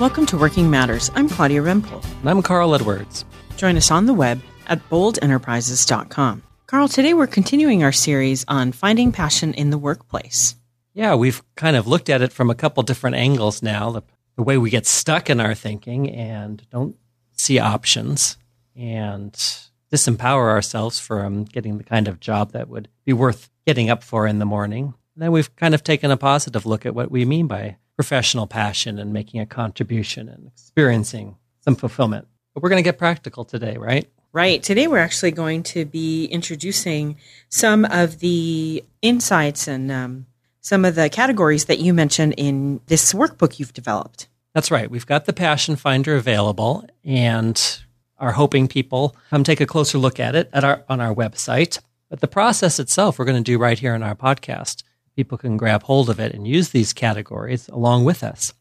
Welcome to Working Matters. I'm Claudia Rempel. And I'm Carl Edwards. Join us on the web at boldenterprises.com. Carl, today we're continuing our series on finding passion in the workplace. Yeah, we've kind of looked at it from a couple different angles now the, the way we get stuck in our thinking and don't see options and disempower ourselves from getting the kind of job that would be worth getting up for in the morning. And then we've kind of taken a positive look at what we mean by professional passion and making a contribution and experiencing some fulfillment. But we're going to get practical today, right? Right. Today we're actually going to be introducing some of the insights and um, some of the categories that you mentioned in this workbook you've developed. That's right. We've got the Passion Finder available and are hoping people come take a closer look at it at our on our website. But the process itself we're going to do right here in our podcast people can grab hold of it and use these categories along with us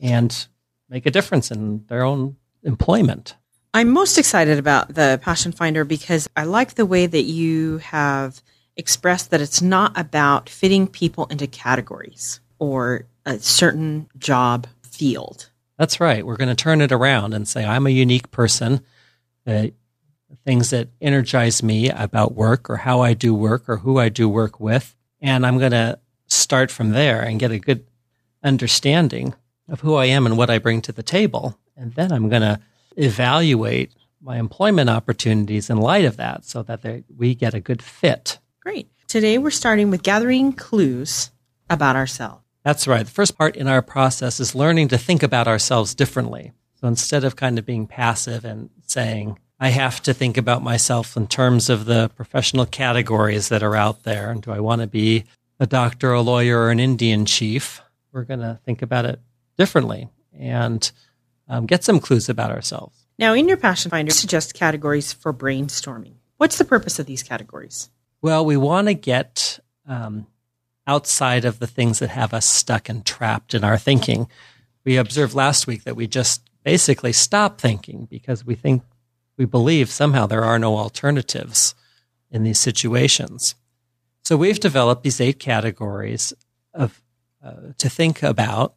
and make a difference in their own employment. I'm most excited about the Passion Finder because I like the way that you have expressed that it's not about fitting people into categories or a certain job field. That's right. We're going to turn it around and say, I'm a unique person. The things that energize me about work or how I do work or who I do work with and I'm going to start from there and get a good understanding of who I am and what I bring to the table. And then I'm going to evaluate my employment opportunities in light of that so that they, we get a good fit. Great. Today we're starting with gathering clues about ourselves. That's right. The first part in our process is learning to think about ourselves differently. So instead of kind of being passive and saying, I have to think about myself in terms of the professional categories that are out there. And do I want to be a doctor, a lawyer, or an Indian chief? We're going to think about it differently and um, get some clues about ourselves. Now, in your Passion Finder, suggest categories for brainstorming. What's the purpose of these categories? Well, we want to get um, outside of the things that have us stuck and trapped in our thinking. We observed last week that we just basically stop thinking because we think we believe somehow there are no alternatives in these situations. So we've developed these eight categories of uh, to think about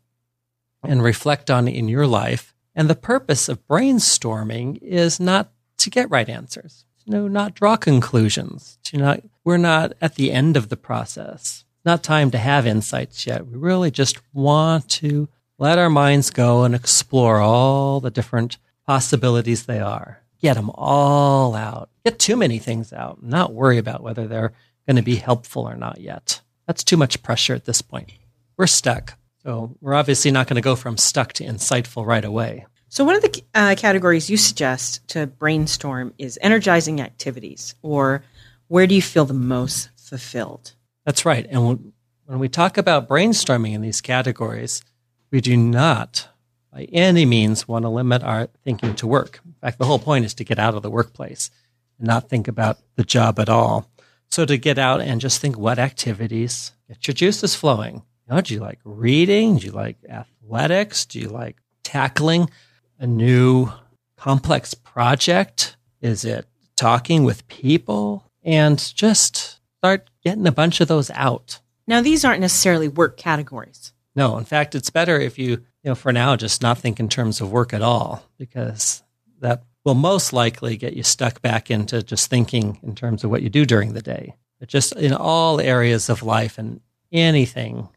and reflect on in your life. And the purpose of brainstorming is not to get right answers, to not draw conclusions, to not, we're not at the end of the process. Not time to have insights yet. We really just want to let our minds go and explore all the different possibilities they are get them all out. Get too many things out, not worry about whether they're going to be helpful or not yet. That's too much pressure at this point. We're stuck. So we're obviously not going to go from stuck to insightful right away. So, one of the uh, categories you suggest to brainstorm is energizing activities, or where do you feel the most fulfilled? That's right. And when we talk about brainstorming in these categories, we do not by any means want to limit our thinking to work. In fact, the whole point is to get out of the workplace and not think about the job at all. So to get out and just think what activities get your juices flowing. You know, do you like reading? Do you like athletics? Do you like tackling a new complex project? Is it talking with people? And just start getting a bunch of those out. Now, these aren't necessarily work categories. No, in fact, it's better if you you know, for now, just not think in terms of work at all, because that will most likely get you stuck back into just thinking in terms of what you do during the day. But just in all areas of life and anything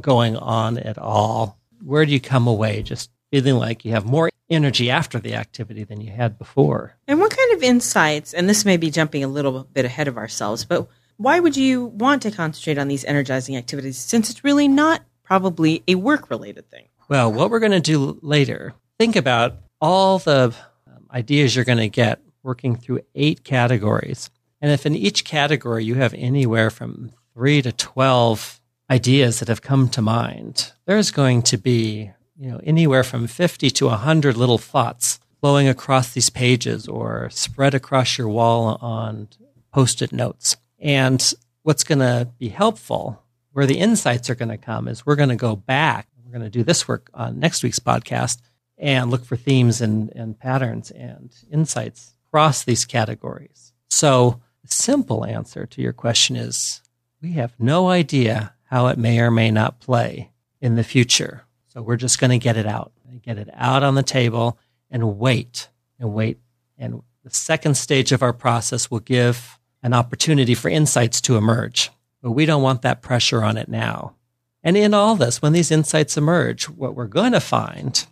going on at all, where do you come away just feeling like you have more energy after the activity than you had before? And what kind of insights, and this may be jumping a little bit ahead of ourselves, but why would you want to concentrate on these energizing activities since it's really not probably a work related thing? Well, what we're going to do later, think about all the um, ideas you're going to get working through eight categories. And if in each category you have anywhere from three to 12 ideas that have come to mind, there's going to be, you know, anywhere from 50 to 100 little thoughts flowing across these pages or spread across your wall on post-it notes. And what's going to be helpful, where the insights are going to come is we're going to go back we're going to do this work on next week's podcast and look for themes and, and patterns and insights across these categories. So, the simple answer to your question is we have no idea how it may or may not play in the future. So, we're just going to get it out get it out on the table and wait and wait. And the second stage of our process will give an opportunity for insights to emerge. But we don't want that pressure on it now. And in all this, when these insights emerge, what we're going to find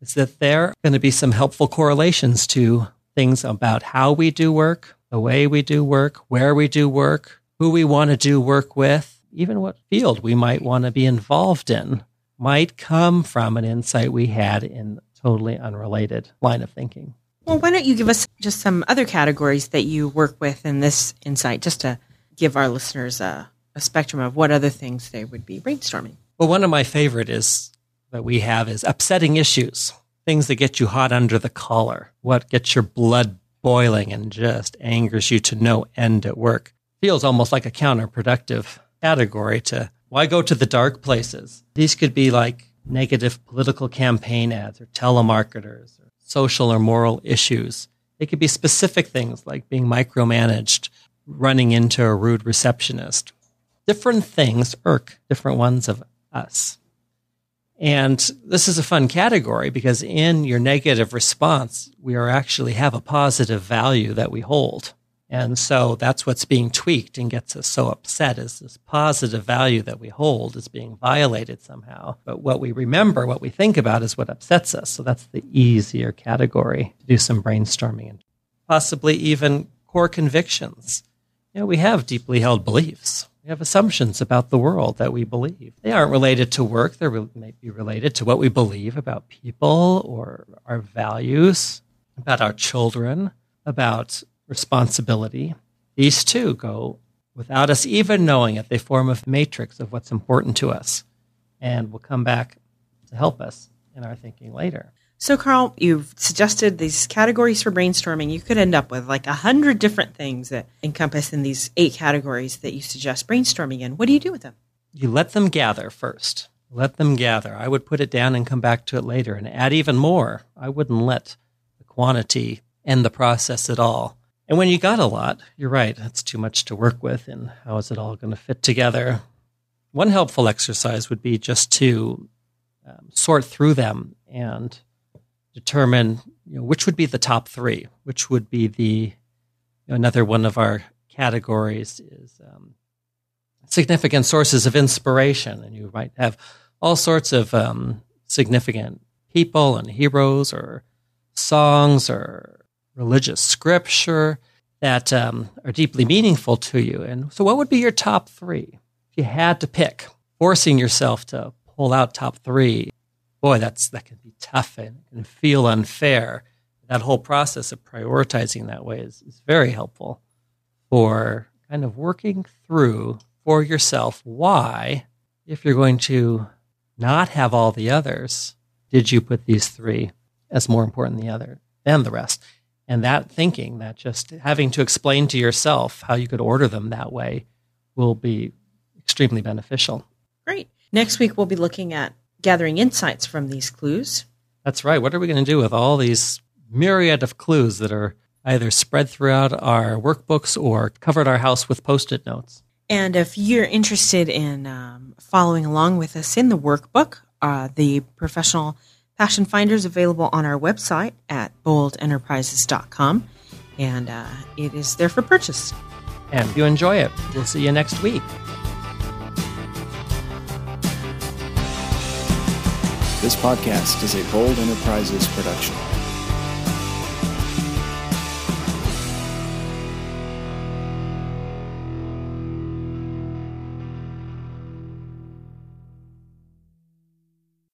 is that there are going to be some helpful correlations to things about how we do work, the way we do work, where we do work, who we want to do work with, even what field we might want to be involved in might come from an insight we had in totally unrelated line of thinking. Well, why don't you give us just some other categories that you work with in this insight, just to give our listeners a, a spectrum of what other things they would be brainstorming? Well, one of my favorite is that we have is upsetting issues, things that get you hot under the collar, what gets your blood boiling and just angers you to no end at work. Feels almost like a counterproductive category to why go to the dark places? These could be like negative political campaign ads or telemarketers or social or moral issues. They could be specific things like being micromanaged, running into a rude receptionist. Different things irk different ones of us. And this is a fun category because in your negative response, we are actually have a positive value that we hold. And so that's what's being tweaked and gets us so upset is this positive value that we hold is being violated somehow. But what we remember, what we think about is what upsets us. So that's the easier category to do some brainstorming and possibly even core convictions. You know, we have deeply held beliefs. We have assumptions about the world that we believe. They aren't related to work. They may be related to what we believe about people or our values, about our children, about responsibility. These two go without us even knowing it. They form a matrix of what's important to us and will come back to help us in our thinking later. So, Carl, you've suggested these categories for brainstorming. You could end up with like a hundred different things that encompass in these eight categories that you suggest brainstorming in. What do you do with them? You let them gather first. Let them gather. I would put it down and come back to it later and add even more. I wouldn't let the quantity end the process at all. And when you got a lot, you're right, that's too much to work with. And how is it all going to fit together? One helpful exercise would be just to um, sort through them and determine you know, which would be the top three, which would be the you know, another one of our categories is um, significant sources of inspiration, and you might have all sorts of um, significant people and heroes or songs or religious scripture that um, are deeply meaningful to you. And so, what would be your top three if you had to pick? Forcing yourself to pull out top three, boy, that's that can be tough and can feel unfair. That whole process of prioritizing that way is, is very helpful for kind of working through for yourself why, if you're going to not have all the others, did you put these three as more important than the other than the rest? And that thinking, that just having to explain to yourself how you could order them that way will be extremely beneficial. Great. Next week, we'll be looking at gathering insights from these clues. That's right. What are we going to do with all these myriad of clues that are either spread throughout our workbooks or covered our house with post it notes? And if you're interested in um, following along with us in the workbook, uh, the professional Passion Finder is available on our website at boldenterprises.com, and uh, it is there for purchase. And if you enjoy it, we'll see you next week. This podcast is a Bold Enterprises production.